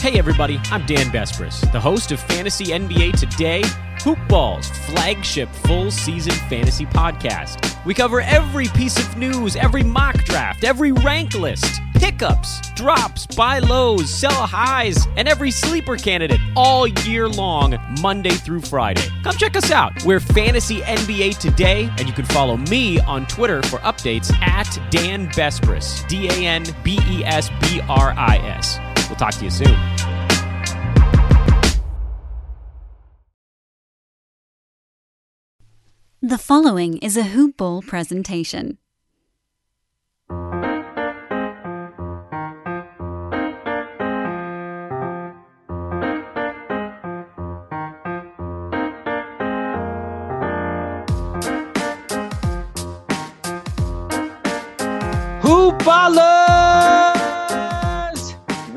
Hey everybody, I'm Dan Besbris, the host of Fantasy NBA Today, Hoop Ball's flagship full season fantasy podcast. We cover every piece of news, every mock draft, every rank list, pickups, drops, buy lows, sell highs, and every sleeper candidate all year long, Monday through Friday. Come check us out. We're Fantasy NBA Today, and you can follow me on Twitter for updates at Dan Besbris, D A N B E S B R I S. We'll talk to you soon. The following is a Hoop Ball presentation. Hoopballers!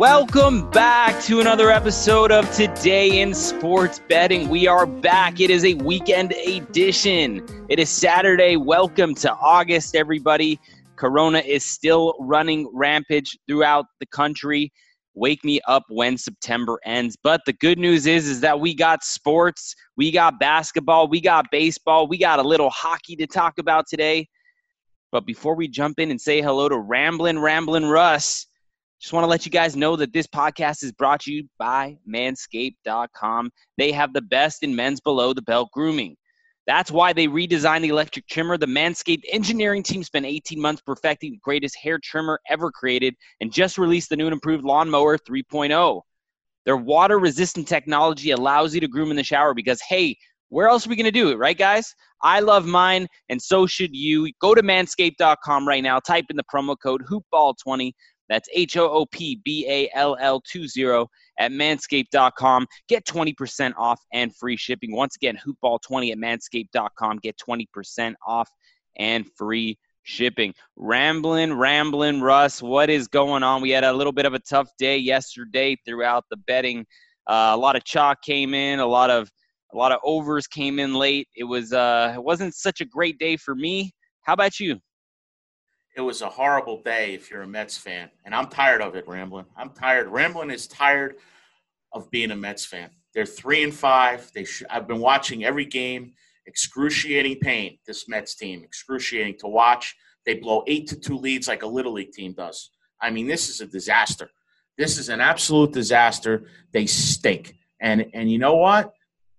Welcome back to another episode of Today in Sports Betting. We are back. It is a weekend edition. It is Saturday. Welcome to August, everybody. Corona is still running rampage throughout the country. Wake me up when September ends. But the good news is, is that we got sports, we got basketball, we got baseball, we got a little hockey to talk about today. But before we jump in and say hello to Ramblin' Ramblin' Russ, just want to let you guys know that this podcast is brought to you by manscaped.com. They have the best in men's below the belt grooming. That's why they redesigned the electric trimmer. The Manscaped engineering team spent 18 months perfecting the greatest hair trimmer ever created and just released the new and improved Lawnmower 3.0. Their water resistant technology allows you to groom in the shower because, hey, where else are we going to do it, right, guys? I love mine, and so should you. Go to manscaped.com right now. Type in the promo code HoopBall20. That's H O O P B A L L 20 at manscaped.com. Get 20% off and free shipping. Once again, hoopball20 at manscaped.com. Get 20% off and free shipping. Rambling, rambling, Russ, what is going on? We had a little bit of a tough day yesterday throughout the betting. Uh, a lot of chalk came in, a lot of a lot of overs came in late. It was uh, it wasn't such a great day for me. How about you? It was a horrible day if you're a Mets fan. And I'm tired of it, Ramblin'. I'm tired. Ramblin' is tired of being a Mets fan. They're three and five. They sh- I've been watching every game. Excruciating pain, this Mets team. Excruciating to watch. They blow eight to two leads like a Little League team does. I mean, this is a disaster. This is an absolute disaster. They stink. And and you know what?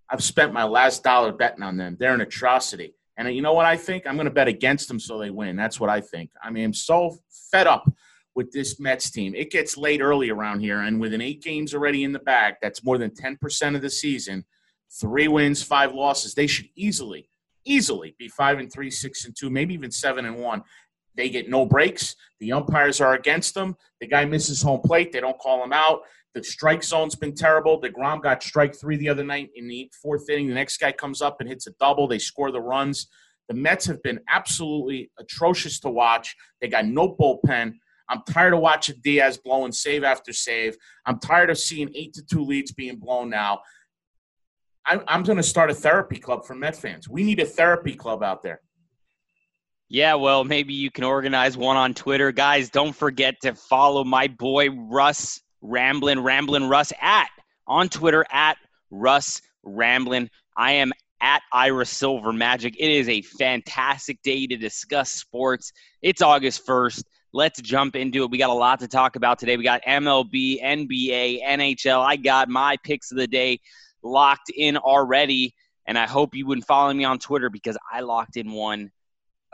I've spent my last dollar betting on them. They're an atrocity. And you know what I think? I'm going to bet against them so they win. That's what I think. I mean, I'm so fed up with this Mets team. It gets late early around here, and within eight games already in the bag, that's more than 10% of the season. Three wins, five losses. They should easily, easily be five and three, six and two, maybe even seven and one. They get no breaks. The umpires are against them. The guy misses home plate. They don't call him out. The strike zone's been terrible. DeGrom got strike three the other night in the fourth inning. The next guy comes up and hits a double. They score the runs. The Mets have been absolutely atrocious to watch. They got no bullpen. I'm tired of watching Diaz blowing save after save. I'm tired of seeing eight to two leads being blown now. I, I'm going to start a therapy club for Met fans. We need a therapy club out there. Yeah, well, maybe you can organize one on Twitter. Guys, don't forget to follow my boy Russ Ramblin' Ramblin' Russ at on Twitter at Russ Ramblin'. I am at Ira Silver Magic. It is a fantastic day to discuss sports. It's August 1st. Let's jump into it. We got a lot to talk about today. We got MLB, NBA, NHL. I got my picks of the day locked in already. And I hope you wouldn't follow me on Twitter because I locked in one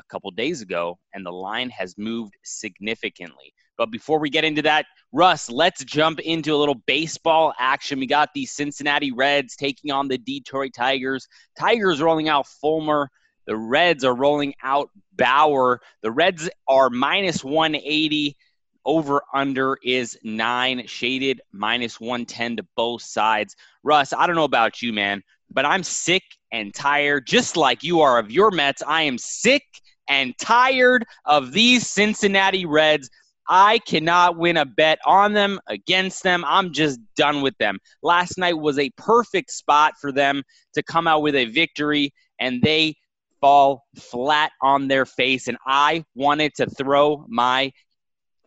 a couple days ago and the line has moved significantly. But before we get into that, Russ, let's jump into a little baseball action. We got the Cincinnati Reds taking on the Detroit Tigers. Tigers rolling out Fulmer. The Reds are rolling out Bauer. The Reds are minus 180. Over under is nine, shaded minus 110 to both sides. Russ, I don't know about you, man, but I'm sick and tired, just like you are of your Mets. I am sick and tired of these Cincinnati Reds. I cannot win a bet on them, against them. I'm just done with them. Last night was a perfect spot for them to come out with a victory, and they fall flat on their face. And I wanted to throw my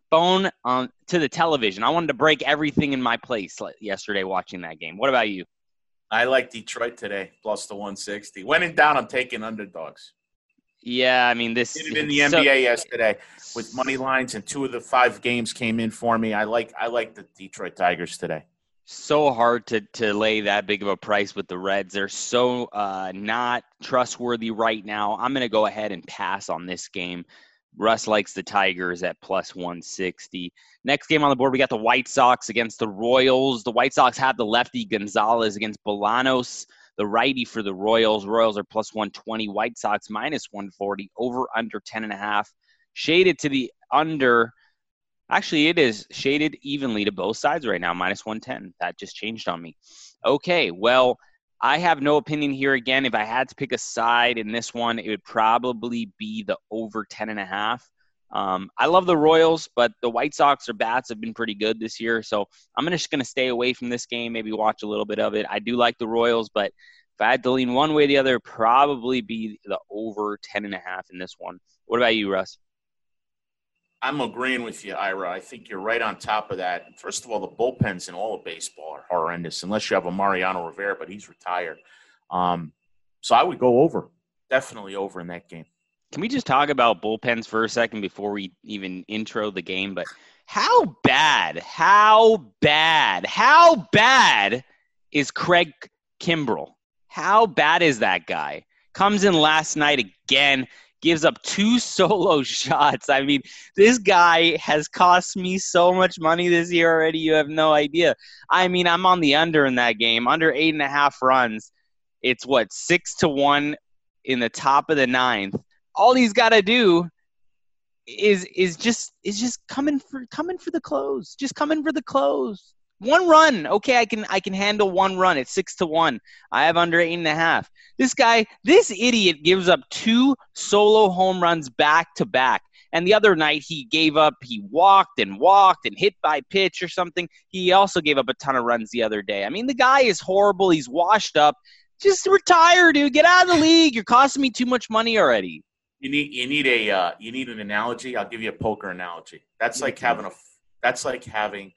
phone on to the television. I wanted to break everything in my place yesterday watching that game. What about you? I like Detroit today, plus the 160. When in doubt, I'm taking underdogs. Yeah, I mean this did it in the so, NBA yesterday with money lines, and two of the five games came in for me. I like I like the Detroit Tigers today. So hard to to lay that big of a price with the Reds. They're so uh, not trustworthy right now. I'm going to go ahead and pass on this game. Russ likes the Tigers at plus 160. Next game on the board, we got the White Sox against the Royals. The White Sox have the lefty Gonzalez against Bolanos the righty for the Royals. Royals are plus 120. White Sox minus 140. Over under 10 and a half. Shaded to the under. Actually, it is shaded evenly to both sides right now, minus 110. That just changed on me. Okay, well, I have no opinion here. Again, if I had to pick a side in this one, it would probably be the over 10 and a half. Um, I love the Royals, but the White Sox or bats have been pretty good this year. So I'm just going to stay away from this game, maybe watch a little bit of it. I do like the Royals, but if I had to lean one way or the other, probably be the over 10 and a half in this one. What about you, Russ? I'm agreeing with you, Ira. I think you're right on top of that. First of all, the bullpens in all of baseball are horrendous, unless you have a Mariano Rivera, but he's retired. Um, so I would go over, definitely over in that game. Can we just talk about bullpens for a second before we even intro the game? But how bad, how bad, how bad is Craig Kimbrel? How bad is that guy? Comes in last night again, gives up two solo shots. I mean, this guy has cost me so much money this year already. You have no idea. I mean, I'm on the under in that game, under eight and a half runs. It's what, six to one in the top of the ninth all he's got to do is is just is just coming for coming for the close. Just coming for the close. One run, okay, I can I can handle one run. It's six to one. I have under eight and a half. This guy, this idiot, gives up two solo home runs back to back. And the other night he gave up, he walked and walked and hit by pitch or something. He also gave up a ton of runs the other day. I mean, the guy is horrible. He's washed up. Just retire, dude. Get out of the league. You're costing me too much money already. You need you need a uh, you need an analogy. I'll give you a poker analogy. That's like having a that's like having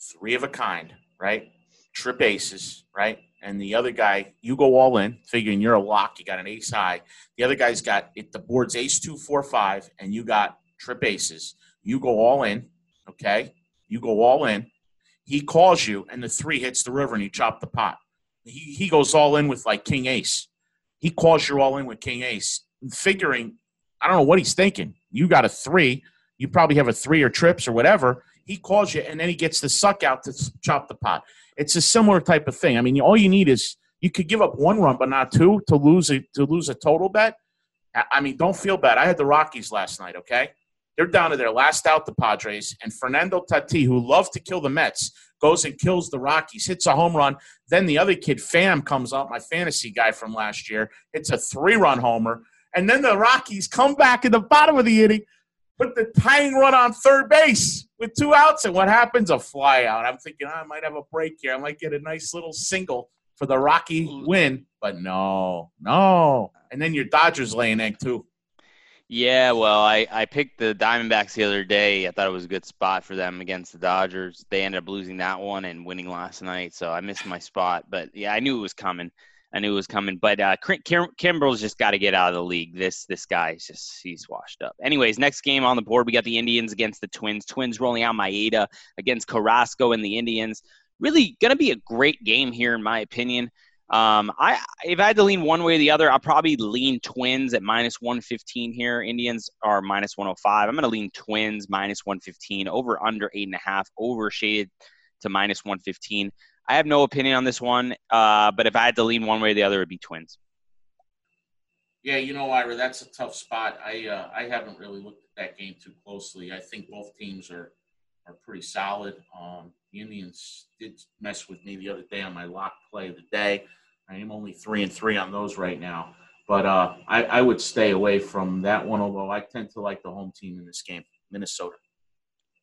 three of a kind, right? Trip aces, right? And the other guy, you go all in, figuring you're a lock. You got an ace high. The other guy's got it. The board's ace two four five, and you got trip aces. You go all in, okay? You go all in. He calls you, and the three hits the river, and you chop the pot. He he goes all in with like king ace. He calls you all in with king ace figuring, I don't know what he's thinking. You got a three. You probably have a three or trips or whatever. He calls you, and then he gets the suck out to chop the pot. It's a similar type of thing. I mean, all you need is you could give up one run, but not two to lose a to lose a total bet. I mean, don't feel bad. I had the Rockies last night. Okay, they're down to their last out, the Padres, and Fernando Tatis, who loved to kill the Mets, goes and kills the Rockies, hits a home run. Then the other kid, Pham, comes up, my fantasy guy from last year, hits a three-run homer. And then the Rockies come back in the bottom of the inning, put the tying run on third base with two outs. And what happens? A fly out. I'm thinking, oh, I might have a break here. I might get a nice little single for the Rocky win. But no, no. And then your Dodgers lay an egg too. Yeah, well, I, I picked the Diamondbacks the other day. I thought it was a good spot for them against the Dodgers. They ended up losing that one and winning last night, so I missed my spot. But yeah, I knew it was coming. I knew it was coming. But uh, Kim- just got to get out of the league. This this guy's just he's washed up. Anyways, next game on the board, we got the Indians against the Twins. Twins rolling out Maeda against Carrasco and the Indians. Really going to be a great game here, in my opinion. Um, I if I had to lean one way or the other, I'll probably lean Twins at minus 115 here. Indians are minus 105. I'm going to lean Twins minus 115 over under eight and a half, over shaded to minus 115. I have no opinion on this one, uh, but if I had to lean one way or the other, it'd be Twins. Yeah, you know, Ira, that's a tough spot. I uh, I haven't really looked at that game too closely. I think both teams are are pretty solid. Um, the Indians did mess with me the other day on my lock play of the day. I am only three and three on those right now, but uh, I, I would stay away from that one. Although I tend to like the home team in this game, Minnesota.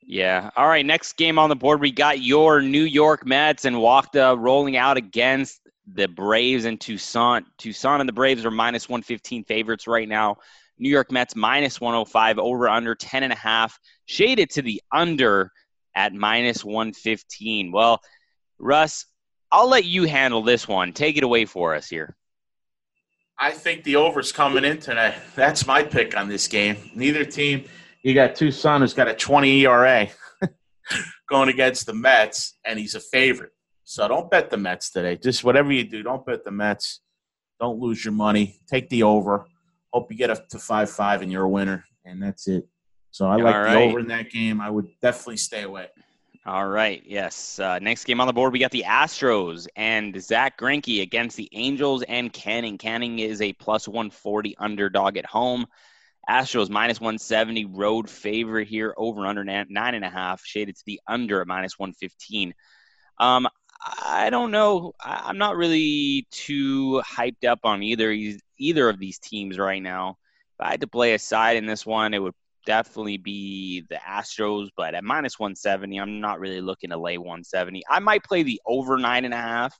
Yeah. All right. Next game on the board, we got your New York Mets and Wacha rolling out against the Braves and Toussaint. Toussaint and the Braves are minus 115 favorites right now. New York Mets minus 105 over under 10 and a half. shaded to the under at minus 115. Well, Russ, I'll let you handle this one. Take it away for us here. I think the over's coming in tonight. That's my pick on this game. Neither team. You got Toussaint who's got a 20 ERA going against the Mets, and he's a favorite. So don't bet the Mets today. Just whatever you do, don't bet the Mets. Don't lose your money. Take the over. Hope you get up to five five and you're a winner, and that's it. So I like right. the over in that game. I would definitely stay away. All right. Yes. Uh, next game on the board, we got the Astros and Zach Greinke against the Angels and Canning. Canning is a plus 140 underdog at home. Astros minus 170 road favorite here over under nine and a half shaded to the under at minus 115. Um, I don't know. I'm not really too hyped up on either either of these teams right now. If I had to play a side in this one, it would definitely be the Astros, but at minus 170, I'm not really looking to lay 170. I might play the over nine and a half.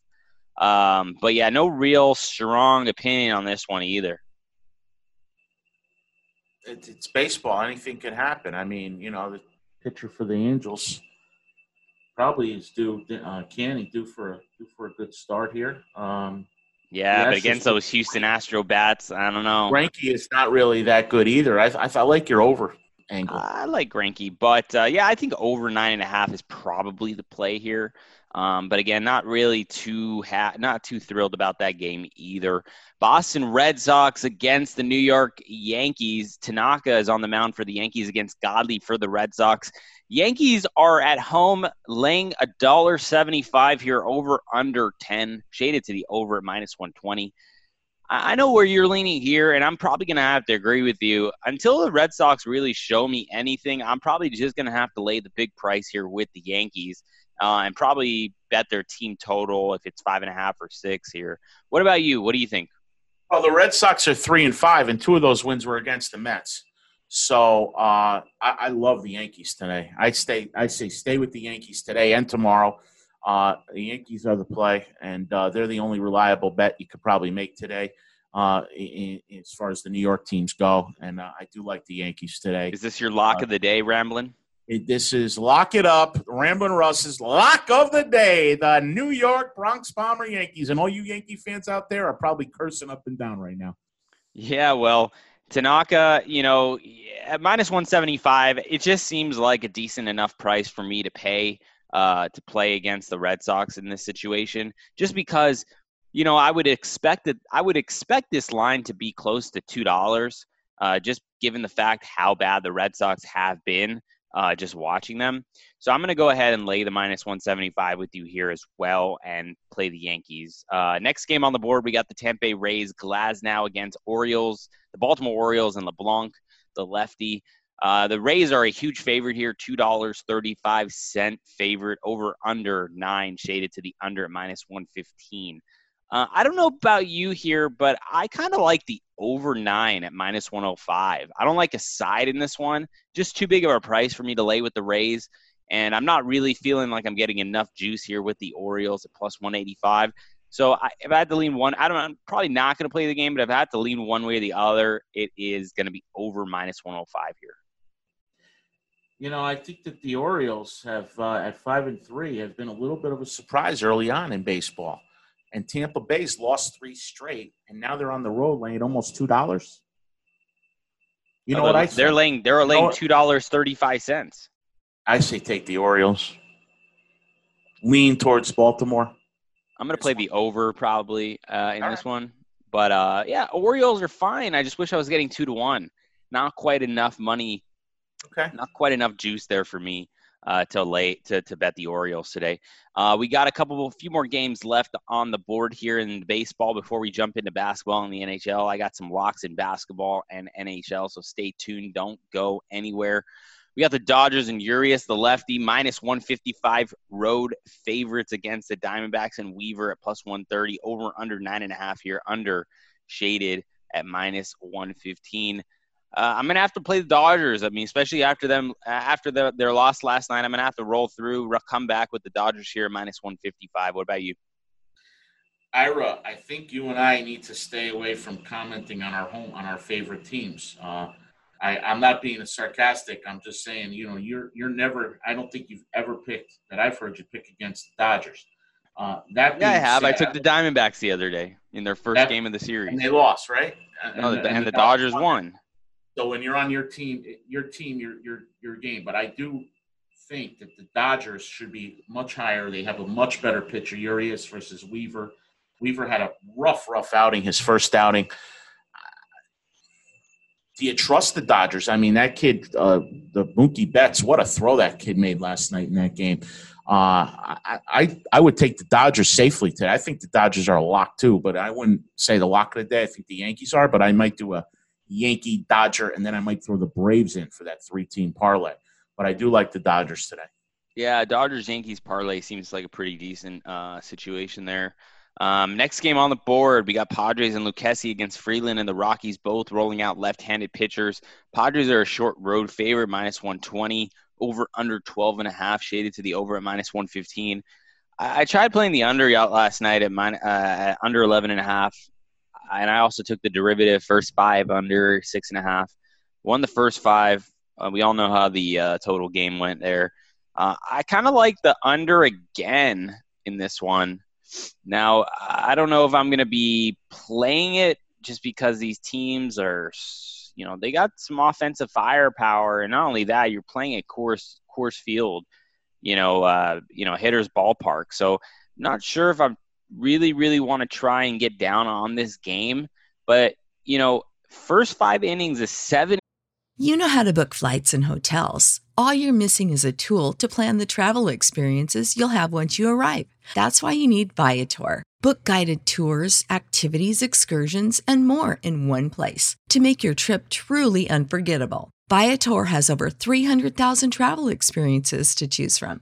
Um, but yeah, no real strong opinion on this one either. It's baseball. Anything can happen. I mean, you know, the pitcher for the Angels probably is due. Uh, Canning due for a, due for a good start here. Um, yeah, but against those Houston Astro bats, I don't know. Greinke is not really that good either. I, I, I like your over angle. I like Greinke, but uh, yeah, I think over nine and a half is probably the play here. Um, but again, not really too ha- not too thrilled about that game either. Boston Red Sox against the New York Yankees. Tanaka is on the mound for the Yankees against Godley for the Red Sox. Yankees are at home laying a dollar seventy-five here over under ten, shaded to the over at minus one twenty. I know where you're leaning here, and I'm probably going to have to agree with you. Until the Red Sox really show me anything, I'm probably just going to have to lay the big price here with the Yankees uh, and probably bet their team total if it's five and a half or six here. What about you? What do you think? Well, the Red Sox are three and five, and two of those wins were against the Mets. So uh, I, I, love the Yankees today. I stay. I say stay with the Yankees today and tomorrow. Uh, the Yankees are the play, and uh, they're the only reliable bet you could probably make today. Uh, in, in, as far as the New York teams go, and uh, I do like the Yankees today. Is this your lock uh, of the day, Ramblin'? It, this is Lock It Up, Ramblin' Russ's Lock of the Day, the New York Bronx Bomber Yankees. And all you Yankee fans out there are probably cursing up and down right now. Yeah, well, Tanaka, you know, at minus 175, it just seems like a decent enough price for me to pay uh, to play against the Red Sox in this situation, just because, you know, I would expect that I would expect this line to be close to two dollars, uh, just given the fact how bad the Red Sox have been uh, just watching them. So I'm going to go ahead and lay the minus 175 with you here as well and play the Yankees. Uh, next game on the board, we got the Tampa Bay Rays, Glasnow against Orioles, the Baltimore Orioles, and LeBlanc, the lefty. Uh, the Rays are a huge favorite here, $2.35 favorite over under nine, shaded to the under at minus 115. Uh, I don't know about you here, but I kind of like the over nine at minus 105. I don't like a side in this one. Just too big of a price for me to lay with the Rays. And I'm not really feeling like I'm getting enough juice here with the Orioles at plus 185. So I, if I had to lean one, I don't. I'm probably not going to play the game, but if I had to lean one way or the other, it is going to be over minus 105 here. You know, I think that the Orioles have uh, at five and three have been a little bit of a surprise early on in baseball and Tampa Bay's lost three straight, and now they're on the road laying almost two dollars. You know oh, what I? They're laying. They're laying two dollars thirty five cents. I say take the Orioles. Lean towards Baltimore. I'm going to play the over probably uh, in All this right. one, but uh, yeah, Orioles are fine. I just wish I was getting two to one. Not quite enough money. Okay. Not quite enough juice there for me uh, to late to, to bet the Orioles today. Uh, we got a couple, a few more games left on the board here in baseball before we jump into basketball and the NHL. I got some locks in basketball and NHL, so stay tuned. Don't go anywhere. We got the Dodgers and Urias, the lefty, minus 155 road favorites against the Diamondbacks and Weaver at plus 130, over under nine and a half here, under shaded at minus 115 uh, I'm gonna have to play the Dodgers. I mean, especially after them after the, their loss last night, I'm gonna have to roll through, come back with the Dodgers here minus 155. What about you? Ira, I think you and I need to stay away from commenting on our home on our favorite teams. Uh, I, I'm not being sarcastic. I'm just saying, you know, you're you're never. I don't think you've ever picked that I've heard you pick against the Dodgers. Uh, that yeah, I have. Said, I took the Diamondbacks the other day in their first that, game of the series, and they lost, right? No, and, and, and the, the, Dodgers won. won. So when you're on your team, your team, your your your game. But I do think that the Dodgers should be much higher. They have a much better pitcher, Urias versus Weaver. Weaver had a rough, rough outing, his first outing. Do you trust the Dodgers? I mean, that kid, uh, the Mookie Betts, what a throw that kid made last night in that game. Uh, I, I, I would take the Dodgers safely today. I think the Dodgers are a lock too, but I wouldn't say the lock of the day. I think the Yankees are, but I might do a Yankee Dodger, and then I might throw the Braves in for that three team parlay. But I do like the Dodgers today. Yeah, Dodgers Yankees parlay seems like a pretty decent uh, situation there. Um, next game on the board, we got Padres and Lucchesi against Freeland and the Rockies, both rolling out left-handed pitchers. Padres are a short road favorite, minus 120, over under 12 and a half, shaded to the over at minus 115. I, I tried playing the under out last night at, min- uh, at under 11 and a half, and I also took the derivative first five under six and a half. Won the first five. Uh, we all know how the uh, total game went there. Uh, I kind of like the under again in this one. Now, I don't know if I'm going to be playing it just because these teams are, you know, they got some offensive firepower, and not only that, you're playing at course Coors Field, you know, uh, you know, hitters ballpark. So, not sure if I'm really, really want to try and get down on this game, but you know, first five innings is seven. You know how to book flights and hotels. All you're missing is a tool to plan the travel experiences you'll have once you arrive. That's why you need Viator. Book guided tours, activities, excursions, and more in one place to make your trip truly unforgettable. Viator has over 300,000 travel experiences to choose from.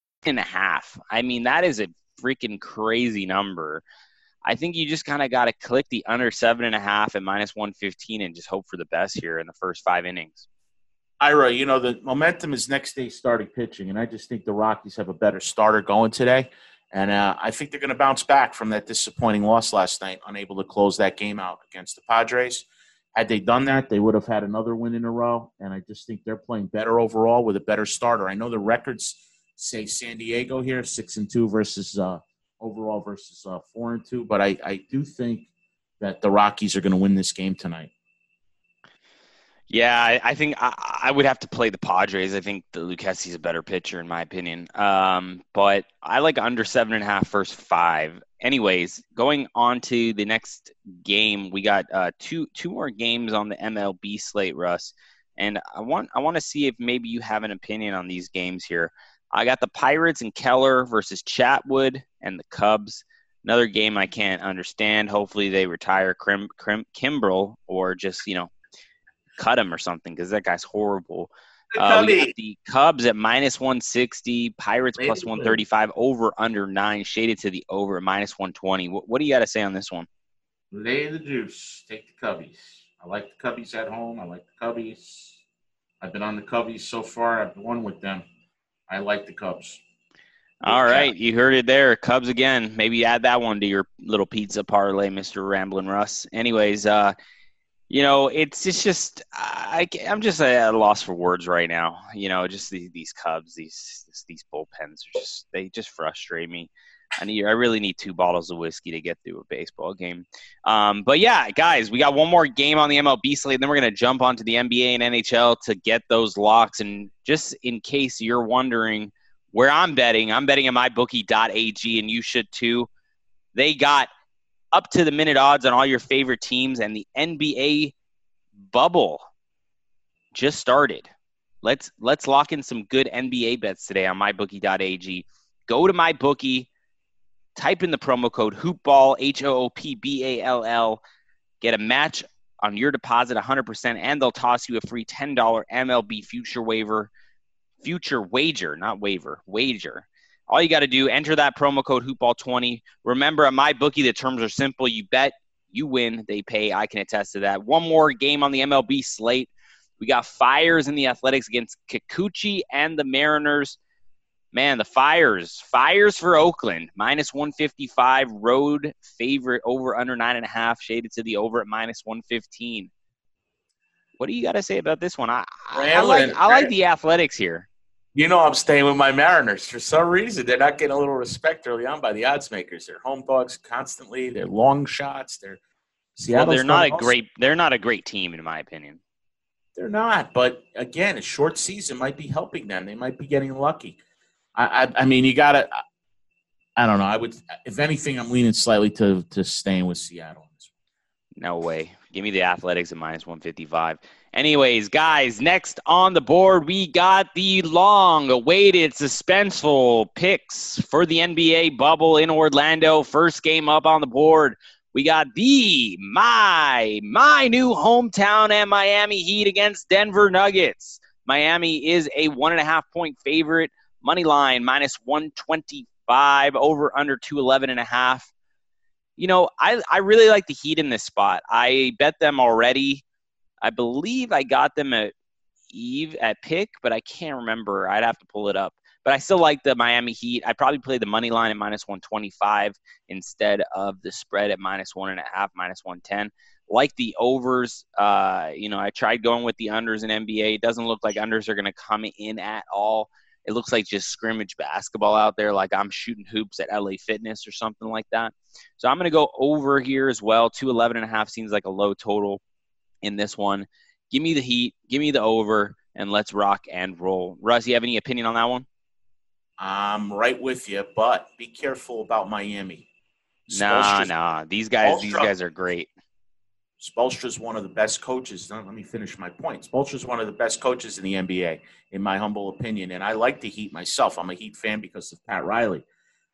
and a half. I mean, that is a freaking crazy number. I think you just kind of got to click the under seven and a half at minus 115 and just hope for the best here in the first five innings. Ira, you know, the momentum is next day starting pitching, and I just think the Rockies have a better starter going today. And uh, I think they're going to bounce back from that disappointing loss last night, unable to close that game out against the Padres. Had they done that, they would have had another win in a row. And I just think they're playing better overall with a better starter. I know the records – say San Diego here, six and two versus uh, overall versus uh, four and two. But I, I do think that the Rockies are going to win this game tonight. Yeah, I, I think I, I, would have to play the Padres. I think the Lucchesi's a better pitcher in my opinion. Um, but I like under seven and a half first five. Anyways, going on to the next game, we got uh, two two more games on the MLB slate, Russ. And I want I want to see if maybe you have an opinion on these games here. I got the Pirates and Keller versus Chatwood and the Cubs. Another game I can't understand. Hopefully they retire Krim, Kimbrel or just you know cut him or something because that guy's horrible. Uh, the Cubs at minus 160, Pirates plus 135, over under nine, shaded to the over at minus 120. What, what do you got to say on this one? Lay the juice. Take the Cubbies. I like the Cubbies at home. I like the Cubbies. I've been on the Cubbies so far. I've won with them. I like the Cubs. All right, you heard it there. Cubs again. Maybe add that one to your little pizza parlay, Mister Ramblin' Russ. Anyways, uh, you know, it's it's just I, I'm just at a loss for words right now. You know, just these, these Cubs, these these bullpens are just they just frustrate me. I need. I really need two bottles of whiskey to get through a baseball game. Um, but yeah, guys, we got one more game on the MLB slate. And then we're gonna jump onto the NBA and NHL to get those locks. And just in case you're wondering where I'm betting, I'm betting at mybookie.ag, and you should too. They got up to the minute odds on all your favorite teams, and the NBA bubble just started. Let's let's lock in some good NBA bets today on mybookie.ag. Go to mybookie type in the promo code hoopball h o o p b a l l. Get a match on your deposit 100% and they'll toss you a free $10 MLB future waiver future wager not waiver wager. All you got to do enter that promo code hoopball20 remember at my bookie the terms are simple. You bet you win they pay. I can attest to that. One more game on the mlb slate. We got Fiers in the athletics against kikuchi and the mariners Man, the Fiers, Fiers for Oakland, minus 155, road favorite over under nine and a half, shaded to the over at minus 115. What do you got to say about this one? I, I, I like I like the Athletics here. You know, I'm staying with my Mariners for some reason. They're not getting a little respect early on by the odds makers. They're home dogs constantly. They're long shots. They're Seattle. Well, they're not a great. They're not a great team, in my opinion. They're not. But again, a short season might be helping them. They might be getting lucky. I, I, I mean, you got to. I don't know. I would, if anything, I'm leaning slightly to to staying with Seattle. No way. Give me the Athletics at minus 155. Anyways, guys, next on the board, we got the long awaited, suspenseful picks for the NBA bubble in Orlando. First game up on the board. We got the my my new hometown and Miami Heat against Denver Nuggets. Miami is a one and a half point favorite. Money line minus 125, over under 211 and a half. You know, I, I really like the Heat in this spot. I bet them already. I believe I got them at Eve at pick, but I can't remember. I'd have to pull it up. But I still like the Miami Heat. I probably play the money line at minus 125 instead of the spread at minus one and a half, minus 110 like the overs. Uh, you know, I tried going with the unders in NBA. It doesn't look like unders are going to come in at all. It looks like just scrimmage basketball out there, like I'm shooting hoops at LA Fitness or something like that. So I'm going to go over here as well. 211 and a half seems like a low total in this one. Give me the heat, give me the over, and let's rock and roll. Russ, you have any opinion on that one? I'm right with you, but be careful about Miami. Nah, nah. These guys, these guys are great. Spoelstra is one of the best coaches. Let me finish my point. Is one of the best coaches in the NBA, in my humble opinion. And I like the Heat myself. I'm a Heat fan because of Pat Riley.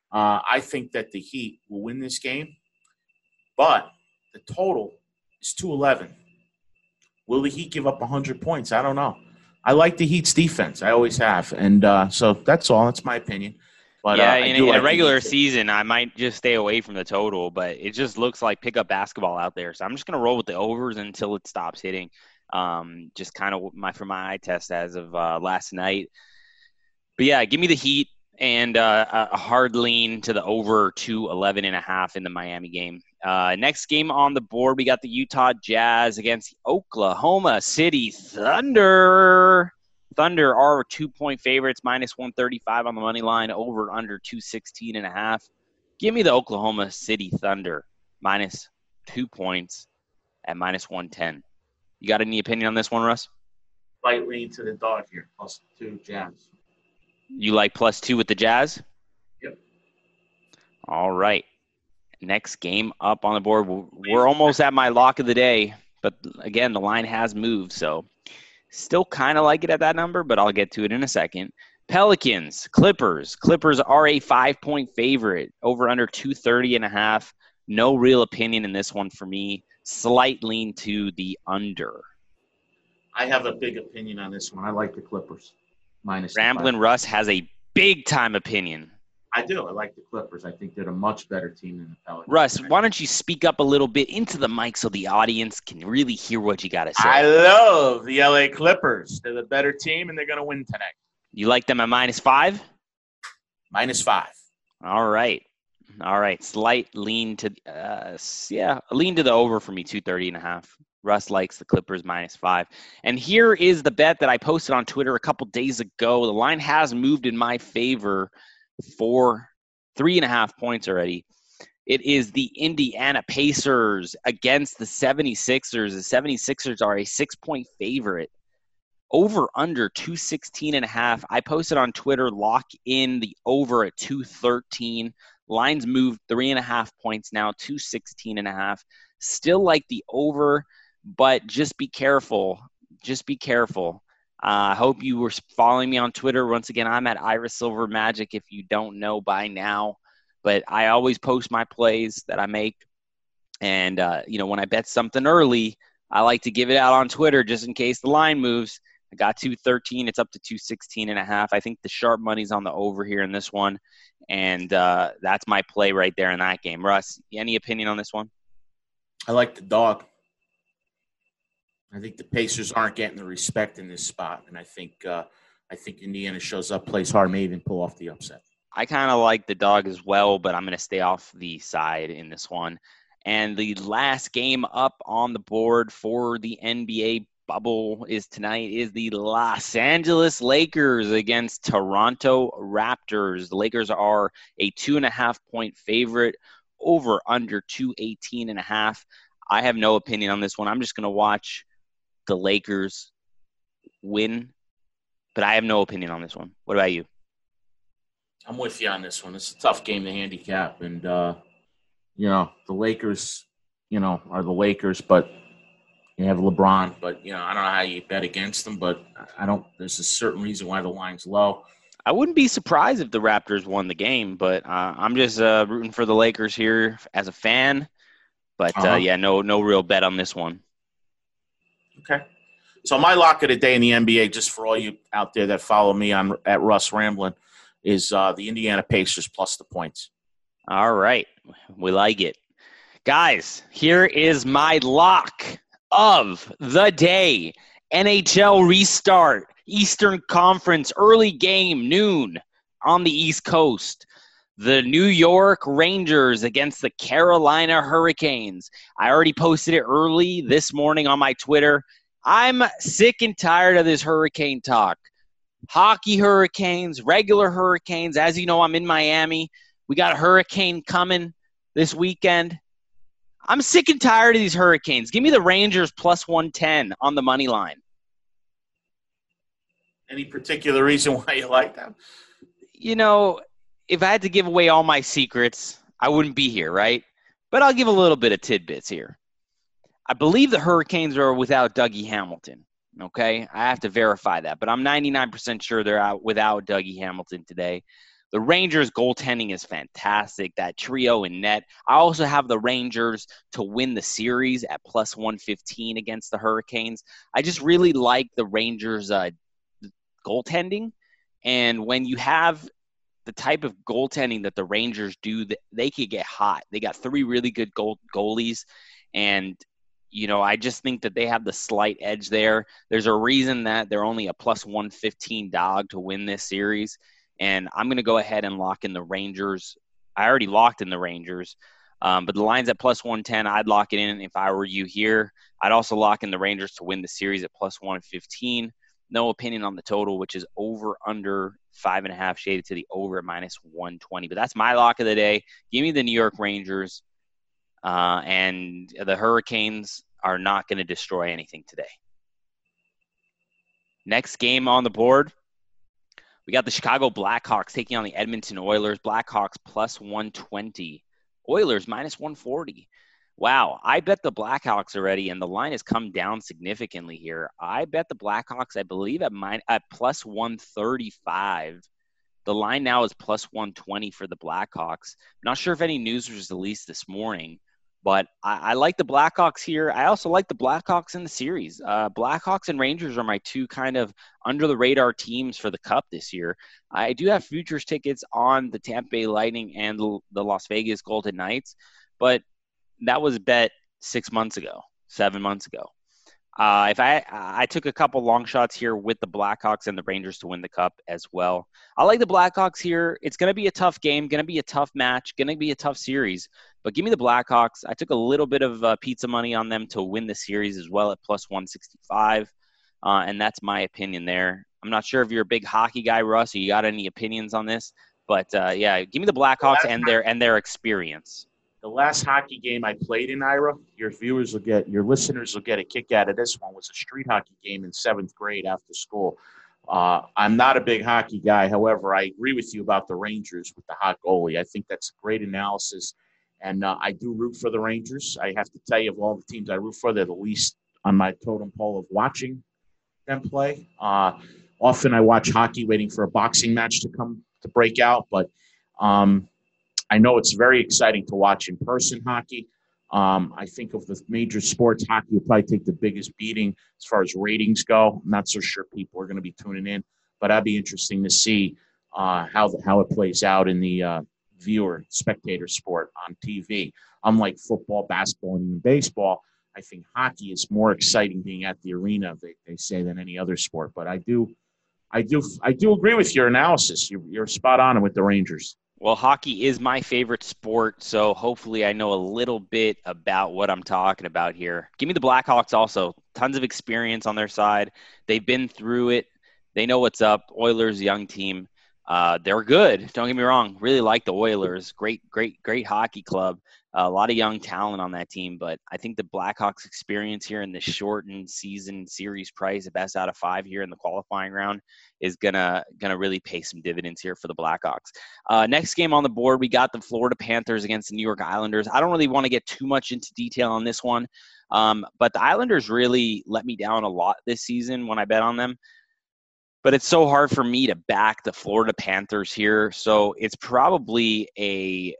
Uh, I think that the Heat will win this game, but the total is 211. Will the Heat give up 100 points? I don't know. I like the Heat's defense. I always have. And uh, so that's all. That's my opinion. But, yeah, uh, in, in like a regular season, I might just stay away from the total, but it just looks like pickup basketball out there. So I'm just gonna roll with the overs until it stops hitting. Um, just kind of my for my eye test as of uh, last night. But yeah, give me the Heat and uh, a hard lean to the over to 11 and a half in the Miami game. Uh, next game on the board, we got the Utah Jazz against the Oklahoma City Thunder. Thunder are two point favorites, minus 135 on the money line, over under 216 and a half. Give me the Oklahoma City Thunder minus two points at minus 110. You got any opinion on this one, Russ? Light lean to the dog here, plus two Jazz. You like plus two with the Jazz? Yep. All right. Next game up on the board. We're almost at my lock of the day, but again, the line has moved, so Still kind of like it at that number, but I'll get to it in a second. Pelicans, Clippers. Clippers are a five point favorite, over under 230 and a half. No real opinion in this one for me. Slight lean to the under. I have a big opinion on this one. I like the Clippers. Minus Ramblin' Russ has a big time opinion. I do. I like the Clippers. I think they're a much better team than the Pelicans. Russ, why don't you speak up a little bit into the mic so the audience can really hear what you got to say? I love the LA Clippers. They're the better team, and they're going to win tonight. You like them at minus five? Minus five. All right. All right. Slight lean to, uh, yeah, lean to the over for me, 230 and a half. Russ likes the Clippers minus five. And here is the bet that I posted on Twitter a couple days ago. The line has moved in my favor four three and a half points already. It is the Indiana Pacers against the 76ers. The 76ers are a six point favorite. Over under 216 and a half. I posted on Twitter, lock in the over at 213. Lines moved three and a half points now, 216 and a half. Still like the over, but just be careful. Just be careful. I uh, hope you were following me on Twitter. Once again, I'm at Iris Silver Magic if you don't know by now. But I always post my plays that I make. And, uh, you know, when I bet something early, I like to give it out on Twitter just in case the line moves. I got 213. It's up to 216 and a half. I think the sharp money's on the over here in this one. And uh, that's my play right there in that game. Russ, any opinion on this one? I like the dog. I think the Pacers aren't getting the respect in this spot, and I think uh, I think Indiana shows up, plays hard, may even pull off the upset. I kind of like the dog as well, but I'm going to stay off the side in this one. And the last game up on the board for the NBA bubble is tonight is the Los Angeles Lakers against Toronto Raptors. The Lakers are a two and a half point favorite over under 218 and a half. I have no opinion on this one. I'm just going to watch the Lakers win, but I have no opinion on this one. What about you? I'm with you on this one. It's a tough game to handicap, and uh, you know the Lakers, you know, are the Lakers, but you have LeBron. But you know, I don't know how you bet against them, but I don't. There's a certain reason why the line's low. I wouldn't be surprised if the Raptors won the game, but uh, I'm just uh, rooting for the Lakers here as a fan. But uh, uh-huh. yeah, no, no real bet on this one. Okay. So my lock of the day in the NBA, just for all you out there that follow me on at Russ Ramblin, is uh, the Indiana Pacers plus the points. All right, we like it, guys. Here is my lock of the day: NHL restart, Eastern Conference early game, noon on the East Coast the New York Rangers against the Carolina Hurricanes. I already posted it early this morning on my Twitter. I'm sick and tired of this hurricane talk. Hockey hurricanes, regular hurricanes. As you know, I'm in Miami. We got a hurricane coming this weekend. I'm sick and tired of these hurricanes. Give me the Rangers plus 110 on the money line. Any particular reason why you like them? You know, if I had to give away all my secrets, I wouldn't be here, right? But I'll give a little bit of tidbits here. I believe the Hurricanes are without Dougie Hamilton. Okay, I have to verify that, but I'm 99% sure they're out without Dougie Hamilton today. The Rangers' goaltending is fantastic. That trio in net. I also have the Rangers to win the series at plus 115 against the Hurricanes. I just really like the Rangers' uh, goaltending. And when you have the type of goaltending that the Rangers do, they could get hot. They got three really good goal, goalies, and you know I just think that they have the slight edge there. There's a reason that they're only a plus 115 dog to win this series, and I'm going to go ahead and lock in the Rangers. I already locked in the Rangers. Um, but the line's at plus 110. I'd lock it in if I were you here. I'd also lock in the Rangers to win the series at plus 115 no opinion on the total, which is over under five and a half, shaded to the over minus 120. But that's my lock of the day. Give me the New York Rangers, uh, and the Hurricanes are not going to destroy anything today. Next game on the board, we got the Chicago Blackhawks taking on the Edmonton Oilers. Blackhawks plus 120, Oilers minus 140. Wow, I bet the Blackhawks already, and the line has come down significantly here. I bet the Blackhawks, I believe, at at plus one thirty five. The line now is plus one twenty for the Blackhawks. not sure if any news was released this morning, but I, I, like the Blackhawks here. I also like the Blackhawks in the series. Uh, Blackhawks and Rangers are my two kind of under the radar teams for the Cup this year. I do have futures tickets on the Tampa Bay Lightning and the Las Vegas Golden Knights, but that was bet six months ago, seven months ago. Uh, if I I took a couple long shots here with the Blackhawks and the Rangers to win the cup as well. I like the Blackhawks here. It's going to be a tough game, going to be a tough match, going to be a tough series. But give me the Blackhawks. I took a little bit of uh, pizza money on them to win the series as well at plus 165, uh, and that's my opinion there. I'm not sure if you're a big hockey guy, Russ. Or you got any opinions on this? But uh, yeah, give me the Blackhawks and their and their experience. The last hockey game I played in Ira, your viewers will get, your listeners will get a kick out of this one. Was a street hockey game in seventh grade after school. Uh, I'm not a big hockey guy. However, I agree with you about the Rangers with the hot goalie. I think that's a great analysis. And uh, I do root for the Rangers. I have to tell you, of all the teams I root for, they're the least on my totem pole of watching them play. Uh, often I watch hockey waiting for a boxing match to come to break out, but um, I know it's very exciting to watch in person hockey. Um, I think of the major sports, hockey will probably take the biggest beating as far as ratings go. I'm not so sure people are going to be tuning in, but that'd be interesting to see uh, how the, how it plays out in the uh, viewer spectator sport on TV. Unlike football, basketball, and even baseball, I think hockey is more exciting being at the arena. They, they say than any other sport. But I do, I do, I do agree with your analysis. You're, you're spot on with the Rangers. Well, hockey is my favorite sport, so hopefully I know a little bit about what I'm talking about here. Give me the Blackhawks also. Tons of experience on their side. They've been through it. They know what's up. Oilers, young team. Uh, they're good. Don't get me wrong. Really like the Oilers. Great, great, great hockey club a lot of young talent on that team, but I think the Blackhawks experience here in the shortened season series price, the best out of five here in the qualifying round, is gonna gonna really pay some dividends here for the Blackhawks. Uh, next game on the board, we got the Florida Panthers against the New York Islanders. I don't really want to get too much into detail on this one, um, but the Islanders really let me down a lot this season when I bet on them but it's so hard for me to back the Florida Panthers here. So it's probably a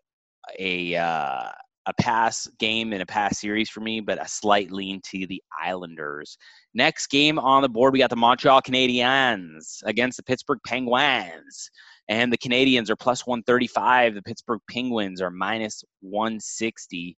a uh, a pass game and a pass series for me, but a slight lean to the Islanders. Next game on the board, we got the Montreal Canadiens against the Pittsburgh Penguins. And the Canadiens are plus 135. The Pittsburgh Penguins are minus 160.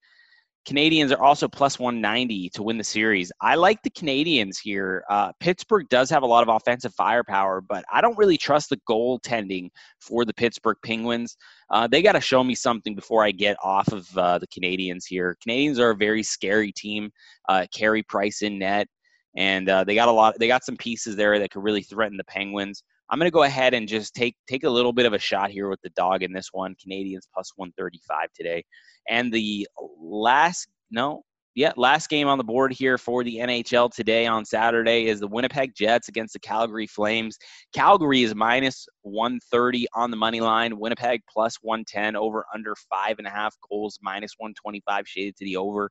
Canadiens are also plus 190 to win the series. I like the Canadiens here. Uh, Pittsburgh does have a lot of offensive firepower, but I don't really trust the goaltending for the Pittsburgh Penguins. Uh, they got to show me something before I get off of uh, the Canadiens here. Canadiens are a very scary team. Uh, Carey Price in net, and uh, they got a lot. They got some pieces there that could really threaten the Penguins. I'm going to go ahead and just take take a little bit of a shot here with the dog in this one. Canadiens plus 135 today. And the last, no, yeah, last game on the board here for the NHL today on Saturday is the Winnipeg Jets against the Calgary Flames. Calgary is minus 130 on the money line. Winnipeg plus 110 over under five and a half goals, minus 125 shaded to the over.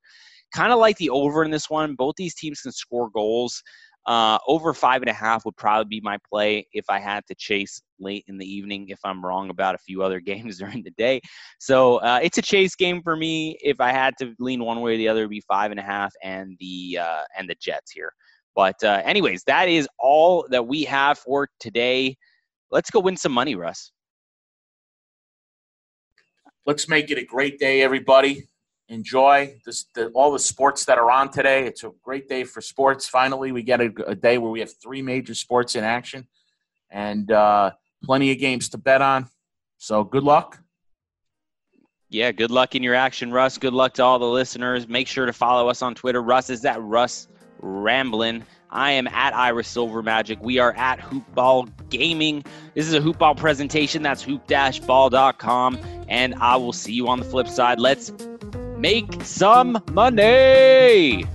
Kind of like the over in this one. Both these teams can score goals. Uh, over five and a half would probably be my play if I had to chase late in the evening if I'm wrong about a few other games during the day. So uh, it's a chase game for me. If I had to lean one way or the other, it'd be five and a half and the uh, and the Jets here. But uh, anyways, that is all that we have for today. Let's go win some money, Russ. Let's make it a great day, everybody enjoy the, all the sports that are on today. It's a great day for sports. Finally, we get a, a day where we have three major sports in action and uh, plenty of games to bet on. So good luck. Yeah, good luck in your action, Russ. Good luck to all the listeners. Make sure to follow us on Twitter. Russ is at Russ Ramblin. I am at Iris Silver Magic. We are at Hoopball Gaming. This is a Hoopball presentation. That's hoop-ball.com. And I will see you on the flip side. Let's make some money.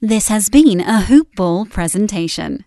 This has been a Hoop Ball presentation.